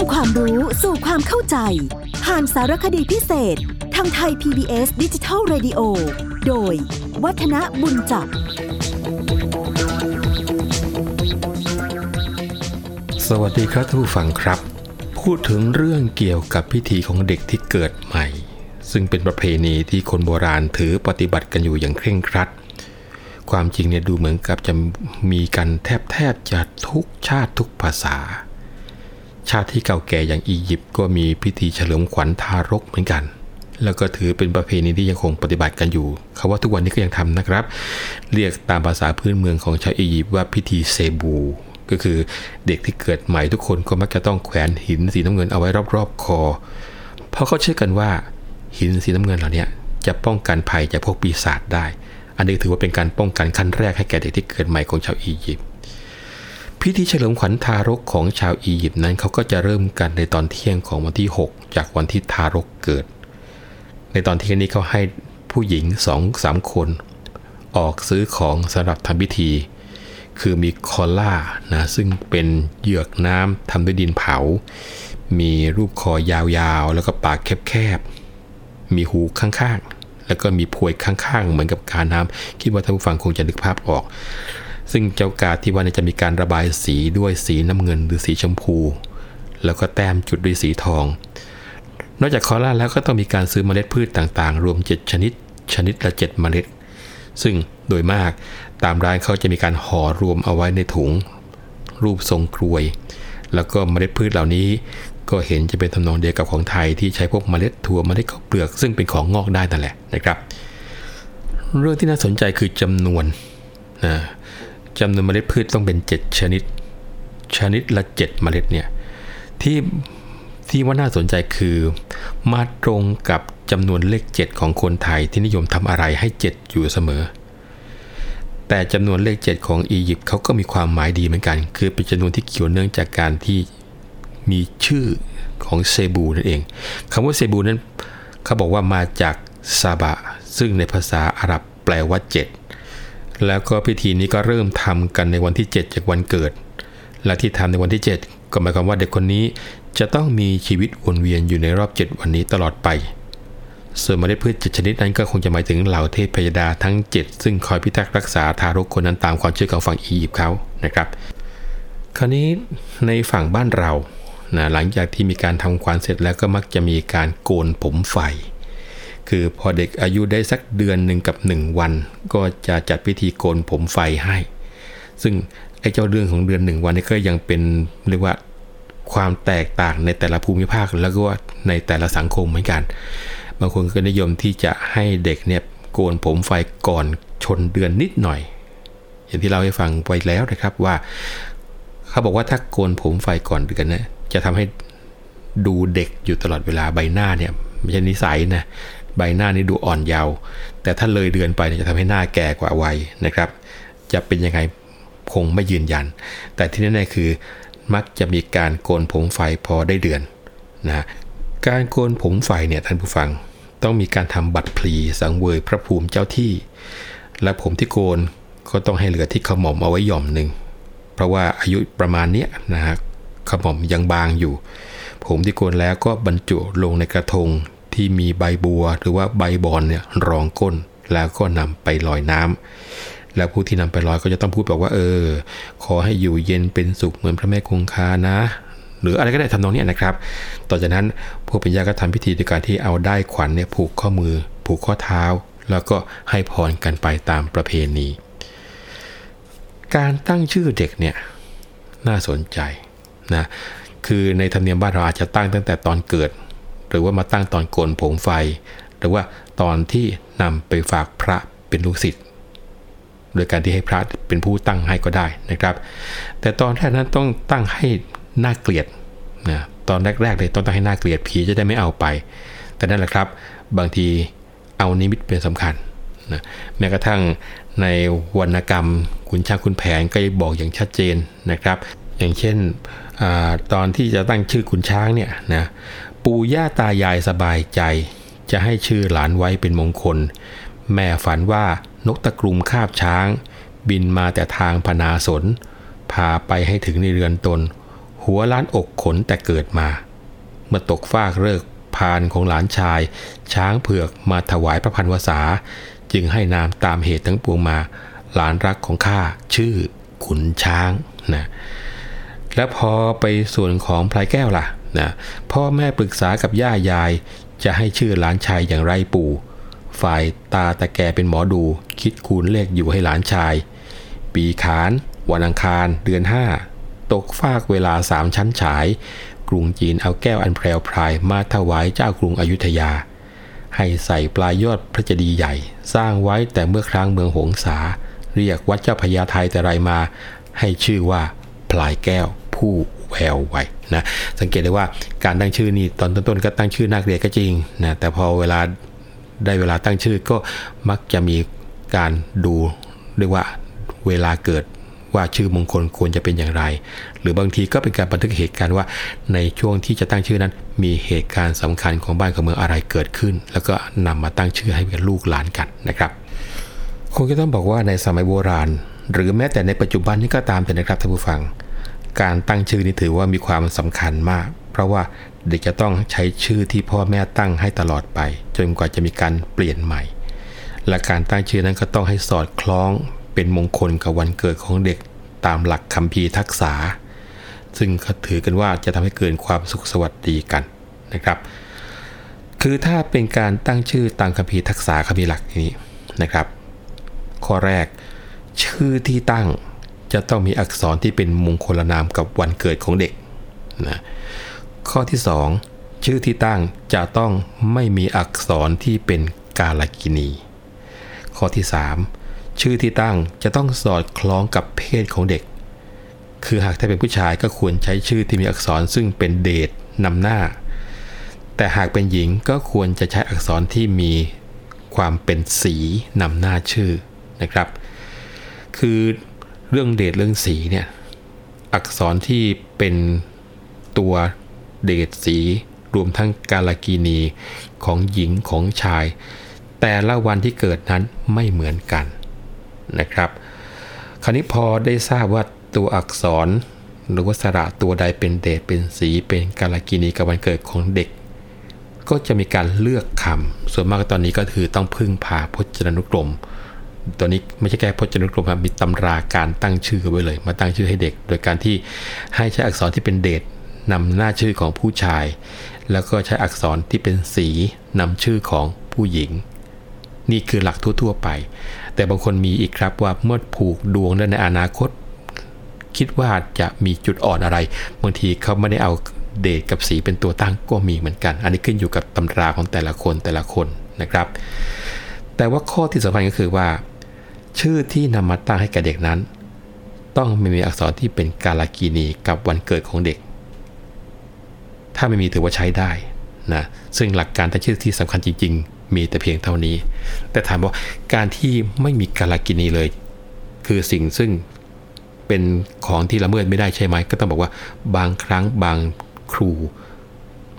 ำความรู้สู่ความเข้าใจ ผ่านสารคดีพิเศษ ทางไทย PBS ดิจิทัล Radio โดย วัฒนบุญจับ สวัสดีครับท่านผู้ฟังครับ พูดถึงเรื่องเกี่ยวกับพิธีของเด็กที่เกิดใหม่ ซึ่งเป็นประเพณีที่คนโบราณถือปฏิบัติกันอยู่อย่างเคร่งครัด ความจริงเนี่ยดูเหมือนกับจะมีกันแทบแทบจะทุกชาติทุกภาษา ชาติที่เก่าแก่อย่างอียิปต์ก็มีพิธีเฉลิมขวัญทารกเหมือนกัน แล้วก็ถือเป็นประเพณีที่ยังคงปฏิบัติกันอยู่เขาว่าทุกวันนี้ก็ยังทำนะครับ เรียกตามภาษาพื้นเมืองของชาวอียิปต์ว่าพิธีเซบู ก็คือเด็กที่เกิดใหม่ทุกคนก็มักจะต้องแขวนหินสีน้ำเงินเอาไว้รอบๆคอ เพราะเขาเชื่อกันว่า หินสีน้ำเงินเหล่านี้จะป้องกันภัยจากพวกปีศาจได้ อันนี้ถือว่าเป็นการป้องกันขั้นแรกให้แก่เด็กที่เกิดใหม่ของชาวอียิปต์ พิธีเฉลิมขวัญทารกของชาวอียิปต์นั้นเขาก็จะเริ่มกันในตอนเที่ยงของวันที่ 6 จากวันที่ทารกเกิด ในตอนเที่ยงนี้เขาให้ผู้หญิง2อสามคน ออกซื้อของสำหรับทำพิธี คือมีคอล่านะซึ่งเป็นเหยือกน้ำทำด้วยดินเผา มีรูปคอยาวๆ แล้วก็ปากแคบๆ มีหูข้างๆ แล้วก็มีพวยข้างๆ เหมือนกับการน้ำคิดว่าท่านผู้ฟังคงจะนึกภาพออก ซึ่งเจ้ากาที่ว่าเนี่ยจะมีการระบายสีด้วยสีน้ำเงินหรือสีชมพู แล้วก็แต้มจุดด้วยสีทอง นอกจากคอล่าแล้วก็ต้องมีการซื้อเมล็ดพืชต่างๆ รวม 7 ชนิด ชนิดละ 7 เมล็ด ซึ่งโดยมากตามร้านเขาจะมีการห่อรวมเอาไว้ในถุง รูปทรงกรวย แล้วก็เมล็ดพืชเหล่านี้ ก็เห็นจะเป็นทำนองเดียวกับของไทยที่ใช้พวกเมล็ดถั่วเมล็ดข้าวเปลือก ซึ่งเป็นของงอกได้นั่นแหละนะครับ เรื่องที่น่าสนใจคือจำนวนนะ จำนวนเมล็ดพืชต้องเป็น 7 ชนิด ชนิดละ 7 เมล็ดเนี่ยที่ที่ว่าน่าสนใจคือ มาตรงกับจำนวนเลข 7 ของคนไทยที่นิยมทำอะไรให้ 7 อยู่เสมอ แต่จำนวนเลข 7 ของอียิปต์เขาก็มีความหมายดีเหมือนกัน คือเป็นจำนวนที่เกี่ยวเนื่องจากการที่มีชื่อของเซบูนั่นเองคำว่าเซบูนั้นเขาบอกว่ามาจากซาบะซึ่งในภาษาอาหรับแปลว่า 7 แล้วก็พิธีนี้ก็เริ่มทำกันในวันที่ 7 จากวันเกิด และที่ทำในวันที่ 7 ก็หมายความว่าเด็กคนนี้จะต้องมีชีวิตวนเวียนอยู่ในรอบ 7 วันนี้ตลอดไป ส่วนเมล็ดพืช7ชนิดนั้นก็คงจะหมายถึงเหล่าเทพพยดาทั้ง 7 ซึ่งคอยพิทักษ์รักษาทารกคนนั้นตามความเชื่อของฝั่งอียิปต์เขานะครับ คราวนี้ในฝั่งบ้านเรานะหลังจากที่มีการทำควานเสร็จแล้วก็มักจะมีการโกนผมไฟ คือพอเด็กอายุได้สักเดือนหนึ่งกับ 1 วัน ก็จะจัดพิธีโกนผมไฟให้ ซึ่งไอ้เจ้าเรื่องของเดือนหนึ่งวันนี้ก็ยังเป็นเรียกว่าความแตกต่างในแต่ละภูมิภาคแล้วก็ในแต่ละสังคมเหมือนกัน บางคนก็นิยมที่จะให้เด็กเนี่ยโกนผมไฟก่อนชนเดือนนิดหน่อย อย่างที่เราให้ฟังไปแล้วนะครับว่า เขาบอกว่าถ้าโกนผมไฟก่อนเดือนนะจะทำให้ดูเด็กอยู่ตลอดเวลาใบหน้าเนี่ยไม่ใช่นิสัยนะ ใบหน้านี่ดูอ่อนเยาว์แต่ถ้าเลยเดือนไปจะทำให้หน้าแก่กว่าวัยนะครับ จะเป็นยังไงคงไม่ยืนยัน แต่ที่แน่ๆคือ มักจะมีการโกนผมไฟพอได้เดือนนะการโกนผมไฟเนี่ยท่านผู้ฟัง ต้องมีการทำบัตรพลีสังเวยพระภูมิเจ้าที่ และผมที่โกนก็ต้องให้เหลือที่ขมอมเอาไว้หย่อมหนึ่งเพราะว่าอายุประมาณเนี้ยนะฮะขมอมยังบางอยู่ ผมที่โกนแล้วก็บรรจุลงในกระทง ที่มีใบบัวหรือว่าใบบอนเนี่ยรองก้นแล้วก็นำไปลอยน้ำแล้วผู้ที่นำไปลอยก็จะต้องพูดบอกว่าเออ ขอให้อยู่เย็นเป็นสุขเหมือนพระแม่คงคานะ หรืออะไรก็ได้ทำนองนี้นะครับ ต่อจากนั้นพวกปัญญาก็ทำพิธีในการที่เอาได้ขวัญเนี่ยผูกข้อมือ ผูกข้อเท้า แล้วก็ให้พรกันไปตามประเพณี การตั้งชื่อเด็กเนี่ยน่าสนใจนะคือในธรรมเนียมบ้านเราอาจจะตั้งตั้งแต่ตอนเกิด หรือว่ามาตั้งตอนโกนผมไฟ หรือว่าตอนที่นำไปฝากพระเป็นลูกศิษย์โดยการที่ให้พระเป็นผู้ตั้งให้ก็ได้นะครับ แต่ตอนแรกนั้นต้องตั้งให้น่าเกลียดนะตอนแรกๆเลยต้องตั้งให้น่าเกลียดผีจะได้ไม่เอาไป แต่นั่นแหละครับ บางทีเอานิมิตเป็นสำคัญนะแม้กระทั่งในวรรณกรรมคุณช่างคุณแผนก็บอกอย่างชัดเจนนะครับ อย่างเช่นอตอนที่จะตั้งชื่อคุณช้างเนี่ยนะ ปู่ย่าตายายสบายใจ จะให้ชื่อหลานไว้เป็นมงคล แม่ฝันว่านกตะกรุมคาบช้าง บินมาแต่ทางพนาสน พาไปให้ถึงในเรือนตนหหัวล้านอกขนแต่เกิดมา เมื่อตกฟากเลิกพานของหลานชาย ช้างเผือกมาถวายพระพันวษา จึงให้นามตามเหตุทั้งปวงมา หลานรักของข้าชื่อขุนช้างนะแล้วพอไปส่วนของพลายแก้วล่ะ นะพ่อแม่ปรึกษากับย่ายาย จะให้ชื่อหลานชายอย่างไรปู่ ฝ่ายตาตะแกเป็นหมอดู คิดคูณเลขอยู่ให้หลานชาย ปีขานวันอังคาร เดือนห้าตกฟากเวลาสามชั้นฉาย กรุงจีนเอาแก้วอันแพรวพรายมาถวายเจ้ากรุงอยุธยา ให้ใส่ปลายยอดพระเจดีย์ใหญ่ สร้างไว้แต่เมื่อครั้งเมืองหงสา เรียกวัดเจ้าพญาไทยแต่ไรมา ให้ชื่อว่าพลายแก้วผู้ แววไวนะสังเกตได้ว่าการตั้งชื่อนี่ตอนต้นๆก็ตั้งชื่อนาเกลียดก็จริงนะแต่พอเวลาได้เวลาตั้งชื่อก็มักจะมีการดูเรียกว่าเวลาเกิดว่าชื่อมงคลควรจะเป็นอย่างไร หรือบางทีก็เป็นการบันทึกเหตุการณ์ว่า ในช่วงที่จะตั้งชื่อนั้น มีเหตุการณ์สำคัญของบ้านของเมืองอะไรเกิดขึ้น แล้วก็นำมาตั้งชื่อให้เป็นลูกหลานกันนะครับคงจะต้องบอกว่าในสมัยโบราณ หรือแม้แต่ในปัจจุบันนี้ก็ตามแต่นะครับท่านผู้ฟัง การตั้งชื่อนี้ถือว่ามีความสำคัญมาก เพราะว่าเด็กจะต้องใช้ชื่อที่พ่อแม่ตั้งให้ตลอดไป จนกว่าจะมีการเปลี่ยนใหม่ และการตั้งชื่อนั้นก็ต้องให้สอดคล้องเป็นมงคลกับวันเกิดของเด็กตามหลักคำพีทักษา ซึ่งเขาถือกันว่าจะทำให้เกิดความสุขสวัสดีกันนะครับ คือถ้าเป็นการตั้งชื่อตามคำพีทักษาคำพีหลักนี้นะครับ ข้อแรกชื่อที่ตั้ง จะต้องมีอักษรที่เป็นมงคลนามกับวันเกิดของเด็กนะข้อที่ 2 ชื่อที่ตั้งจะต้องไม่มีอักษรที่เป็นกาลกินี ข้อที่ 3 ชื่อที่ตั้งจะต้องสอดคล้องกับเพศของเด็ก คือหากถ้าเป็นผู้ชายก็ควรใช้ชื่อที่มีอักษรซึ่งเป็นเดชนำหน้า แต่หากเป็นหญิงก็ควรจะใช้อักษรที่มีความเป็นสีนำหน้าชื่อนะครับ คือ เรื่องเดชเรื่องสีเนี่ย อักษรที่เป็นตัวเดชสีรวมทั้งกาลกีนีของหญิงของชาย แต่ละวันที่เกิดนั้นไม่เหมือนกันนะครับ คราวนี้พอได้ทราบว่าตัวอักษรหรือว่าสระตัวใดเป็นเดชเป็นสีเป็นกาลกินีกับวันเกิดของเด็ก ก็จะมีการเลือกคำส่วนมากตอนนี้ก็คือต้องพึ่งพาพจนานุกรม ตัวนี้ไม่ใช่แค่พจนานุกรมครับมีตำราการตั้งชื่อไว้เลย มาตั้งชื่อให้เด็ก โดยการที่ให้ใช้อักษรที่เป็นเดชนำหน้าชื่อของผู้ชาย แล้วก็ใช้อักษรที่เป็นสีนำชื่อของผู้หญิง นี่คือหลักทั่วๆไป แต่บางคนมีอีกครับว่าเมื่อผูกดวงในอนาคต คิดว่าจะมีจุดอ่อนอะไร บางทีเขาไม่ได้เอาเดทกับสีเป็นตัวตั้งก็มีเหมือนกัน อันนี้ขึ้นอยู่กับตำราของแต่ละคนแต่ละคนนะครับ แต่ว่าข้อที่สำคัญก็คือว่า ชื่อที่นำมาตั้งให้แก่เด็กนั้น ต้องไม่มีอักษรที่เป็นกาลากีนีกับวันเกิดของเด็ก ถ้าไม่มีถือว่าใช้ได้นะซึ่งหลักการตั้งชื่อที่สำคัญจริง ๆ มีแต่เพียงเท่านี้ แต่ถามว่าการที่ไม่มีกาลากินีเลย คือสิ่งซึ่งเป็นของที่ละเมิดไม่ได้ใช่ไหม ก็ต้องบอกว่าบางครั้งบางครู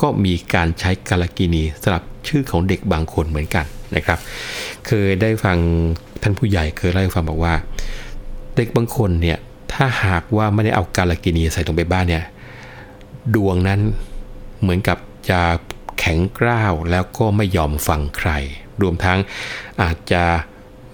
ก็มีการใช้กาลกินีสำหรับชื่อของเด็กบางคนเหมือนกันนะครับ เคยได้ฟัง ท่านผู้ใหญ่เคยเล่าให้ฟังบอกว่า เด็กบางคนเนี่ยถ้าหากว่าไม่ได้เอากาลกินีใส่ลงไปบ้านเนี่ยดวงนั้นเหมือนกับจะแข็งกร้าวแล้วก็ไม่ยอมฟังใคร รวมทั้งอาจจะ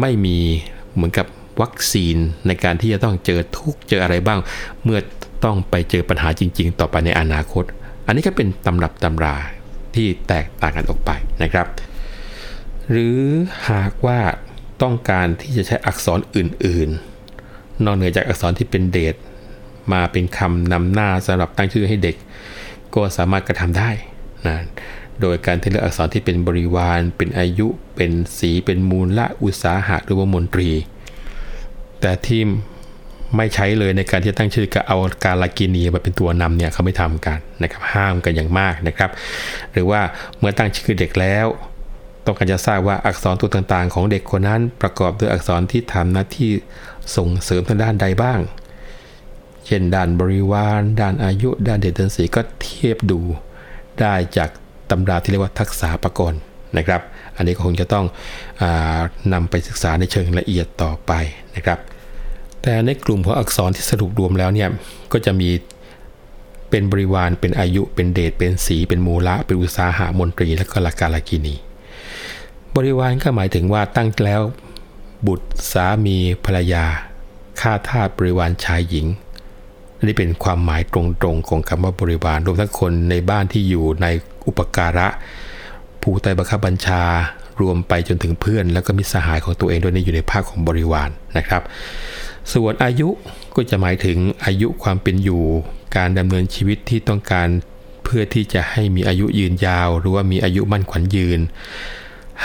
ไม่มีเหมือนกับวัคซีนในการที่จะต้องเจอทุกเจออะไรบ้าง เมื่อต้องไปเจอปัญหาจริง ๆ ต่อไปในอนาคต อันนี้ก็เป็นตำรับตำราที่แตกต่างกันออกไปนะครับ หรือหากว่า ต้องการที่จะใช้อักษรอื่น ๆ นอกเหนือจากอักษรที่เป็นเดทมาเป็นคำนำหน้าสำหรับตั้งชื่อให้เด็ก ก็สามารถกระทำได้นะโดยการที่เลือกอักษรที่เป็นบริวาร เป็นอายุ เป็นสี เป็นมูลละอุตสาหะหรือว่ามนตรี แต่ที่ไม่ใช้เลยในการที่ตั้งชื่อก็เอาการลากินีมาเป็นตัวนำเนี่ยเขาไม่ทำกันนะครับห้ามกันอย่างมากนะครับ หรือว่าเมื่อตั้งชื่อเด็กแล้ว ต้องการจะทราบว่าอักษรตัวต่างๆ ของเด็กคนนั้นประกอบด้วยอักษรที่ทำหน้าที่ส่งเสริมทางด้านใดบ้าง เช่นด้านบริวาร ด้านอายุ ด้านเด่นดนสีก็เทียบดูได้จากตำราที่เรียกว่าทักษะประกรณ์นะครับ อันนี้ก็คงจะต้องอนำไปศึกษาในเชิงละเอียดต่อไปนะครับ แต่ในกลุ่มของอักษรที่สรุปรวมแล้วเนี่ยก็จะมีเป็นบริวารเป็นอายุเป็นเดชเป็นสีเป็นมูละเป็นอุตสาหะมนตรี และก็ลากาลกินี ริวารก็หมายถึงว่าตั้งแล้ว บุตรสามีภรรยาข้าทาสบริวารชายหญิงนนี้เป็นความหมายตรงๆของคำว่าบริวารรวมทั้งคนในบ้านที่อยู่ในอุปการะ ผู้ใต้บังคับบัญชารวมไปจนถึงเพื่อน แล้วก็มิสหายของตัวเองด้วยนี่อยู่ในภาคของบริวารนะครับ ส่วนอายุก็จะหมายถึงอายุความเป็นอยู่ การดำเนินชีวิตที่ต้องการเพื่อที่จะให้มีอายุยืนยาว หรือว่ามีอายุมั่นขวัญยืน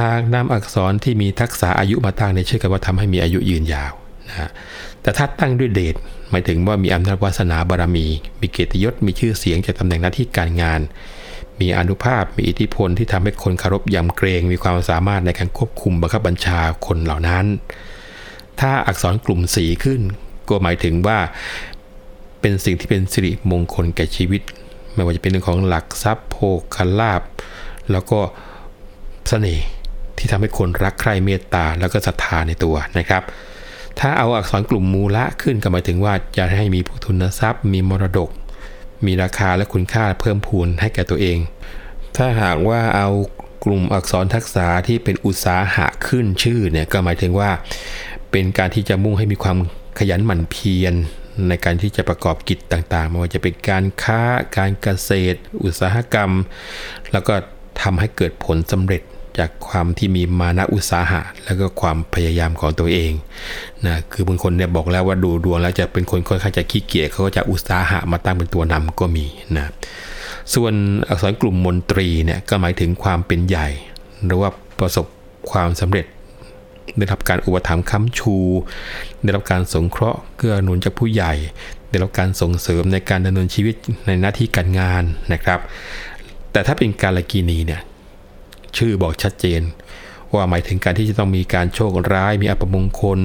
หากนำอักษรที่มีทักษะอายุมาตั้งในเชื่อกันว่าทำให้มีอายุยืนยาวนะแต่ถ้าตั้งด้วยเดชหมายถึงว่ามีอำนาจวาสนาบารมี มีเกียรติยศ มีชื่อเสียงจากตำแหน่งหน้าที่การงาน มีอนุภาพ มีอิทธิพลที่ทำให้คนคารพยำเกรง มีความสามารถในการควบคุมบังคับบัญชาคนเหล่านั้น ถ้าอักษรกลุ่มสีขึ้น ก็หมายถึงว่าเป็นสิ่งที่เป็นสิริมงคลแก่ชีวิต ไม่ว่าจะเป็นเรื่องของหลักทรัพย์โภคลาภแล้วก็เสน่ห์ ที่ทำให้คนรักใคร่เมตตาแล้วก็ศรัทธาในตัวนะครับ ถ้าเอาอักษรกลุ่มมูละขึ้นก็หมายถึงว่าจะให้มีผู้ทุนทรัพย์ มีมรดก มีราคาและคุณค่าเพิ่มพูนให้แก่ตัวเอง ถ้าหากว่าเอากลุ่มอักษรทักษะที่เป็นอุตสาหะขึ้นชื่อเนี่ยก็หมายถึงว่า เป็นการที่จะมุ่งให้มีความขยันหมั่นเพียรในการที่จะประกอบกิจต่างๆไม่ว่าจะเป็นการค้าการเกษตร อุตสาหกรรม แล้วก็ทำให้เกิดผลสำเร็จ จากความที่มีมานะอุตสาหะ แล้วก็ความพยายามของตัวเองนะคือบางคนเนี่ยบอกแล้วว่าดูดวงแล้วจะเป็นคนค่อนข้างจะขี้เกียจเขาก็จะอุตสาหะมาตั้งเป็นตัวนำก็มีนะส่วนอักษรกลุ่มมนตรีเนี่ยก็หมายถึงความเป็นใหญ่ หรือว่าประสบความสำเร็จ ได้รับการอุปถัมภ์ค้ำชู ได้รับการสงเคราะห์เกื้อหนุนจากผู้ใหญ่ ได้รับการส่งเสริมในการดำเนินชีวิตในหน้าที่การงานนะครับ แต่ถ้าเป็นการลกีนีเนี่ย ชื่อบอกชัดเจน ว่าหมายถึงการที่จะต้องมีการโชคร้าย มีอัปมงคล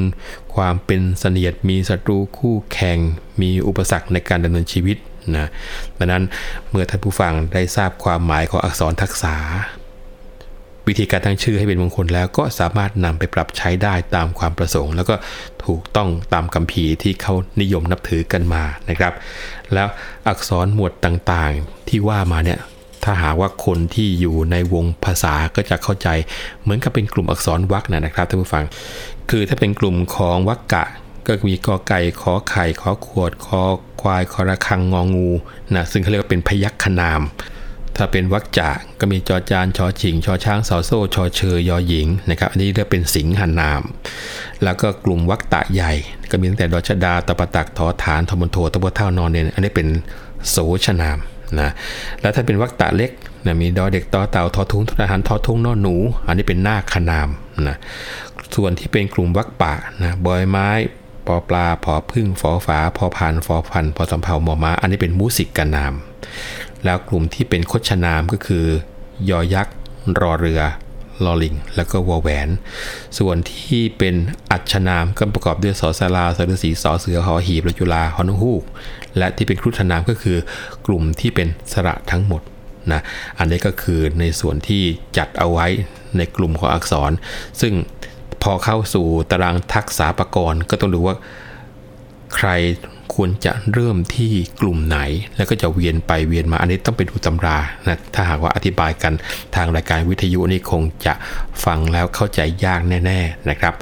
ความเป็นเสนียดมีศัตรูคู่แข่ง มีอุปสรรคในการดำเนินชีวิตนะดังนั้นเมื่อท่านผู้ฟังได้ทราบความหมายของอักษรทักษะวิธีการตั้งชื่อให้เป็นมงคลแล้วก็สามารถนำไปปรับใช้ได้ตามความประสงค์ แล้วก็ถูกต้องตามคำพีที่เขานิยมนับถือกันมานะครับ แล้วอักษรหมวดต่างๆที่ว่ามาเนี่ย ถ้าหากว่าคนที่อยู่ในวงภาษาก็จะเข้าใจเหมือนกับเป็นกลุ่มอักษรวรรคนะครับท่านผู้ฟัง คือถ้าเป็นกลุ่มของวรรกะก็มีกอไก่ขอไข่ขอขวดขอควายขอระคังงองูนะซึ่งเขาเรียกว่าเป็นพยัคฆนาม ถ้าเป็นวรรคจะก็มีจอจานชอชิงชอช้างสอโซ่ชอเชยยอหญิงนะครับอันนี้เรียกเป็นสิงหานาม แล้วก็กลุ่มวรรคตะใหญ่ ก็มีตั้งแต่ดอชดาตปตักทอฐานทมนโทตบเท่านอนเนี่ยอันนี้เป็นโสชนาม นะแล้วถ้าเป็นวรรคตะเล็กนะมีดอเด็กต่อเต่าทอทุงทหารทอทุงนอหนู อันนี้เป็นหน้าขนามนะส่วนที่เป็นกลุ่มวักปะนะบอยไม้ปอปลาพอพึ่งฟอฝาพอผ่านฟอพันพอสำเพามอมาอันนี้เป็นมูสิกกนาม แล้วกลุ่มที่เป็นคชนามก็คือยอยักษ์รอเรือ ลอลิง แล้วก็วอแหวน ส่วนที่เป็นอัชนามก็ประกอบด้วยสอสาราสฤษีสอเสือหอหีบรจุลาฮอนฮูก และที่เป็นครุฑนามก็คือกลุ่มที่เป็นสระทั้งหมดนะอันนี้ก็คือในส่วนที่จัดเอาไว้ในกลุ่มของอักษร ซึ่งพอเข้าสู่ตารางทักษะประกรณ์ก็ต้องดูว่าใคร ควรจะเริ่มที่กลุ่มไหน แล้วก็จะเวียนไปเวียนมาอันนี้ต้องไปดูตำรานะถ้าหากว่าอธิบายกันทางรายการวิทยุนี่คงจะฟังแล้วเข้าใจยากแน่ ๆนะครับ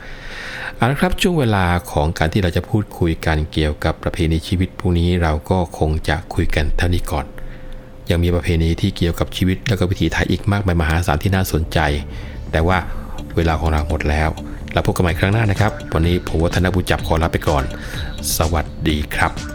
เอาละครับช่วงเวลาของการที่เราจะพูดคุยกันเกี่ยวกับประเพณีชีวิตพวกนี้เราก็คงจะคุยกันเท่านี้ก่อน ยังมีประเพณีที่เกี่ยวกับชีวิตและก็วิถีไทยอีกมากมายมหาศาลที่น่าสนใจ แต่ว่าเวลาของเราหมดแล้ว แล้วพบกันใหม่ครั้งหน้านะครับ วันนี้ผมวัฒนบุญจับขอลาไปก่อน สวัสดีครับ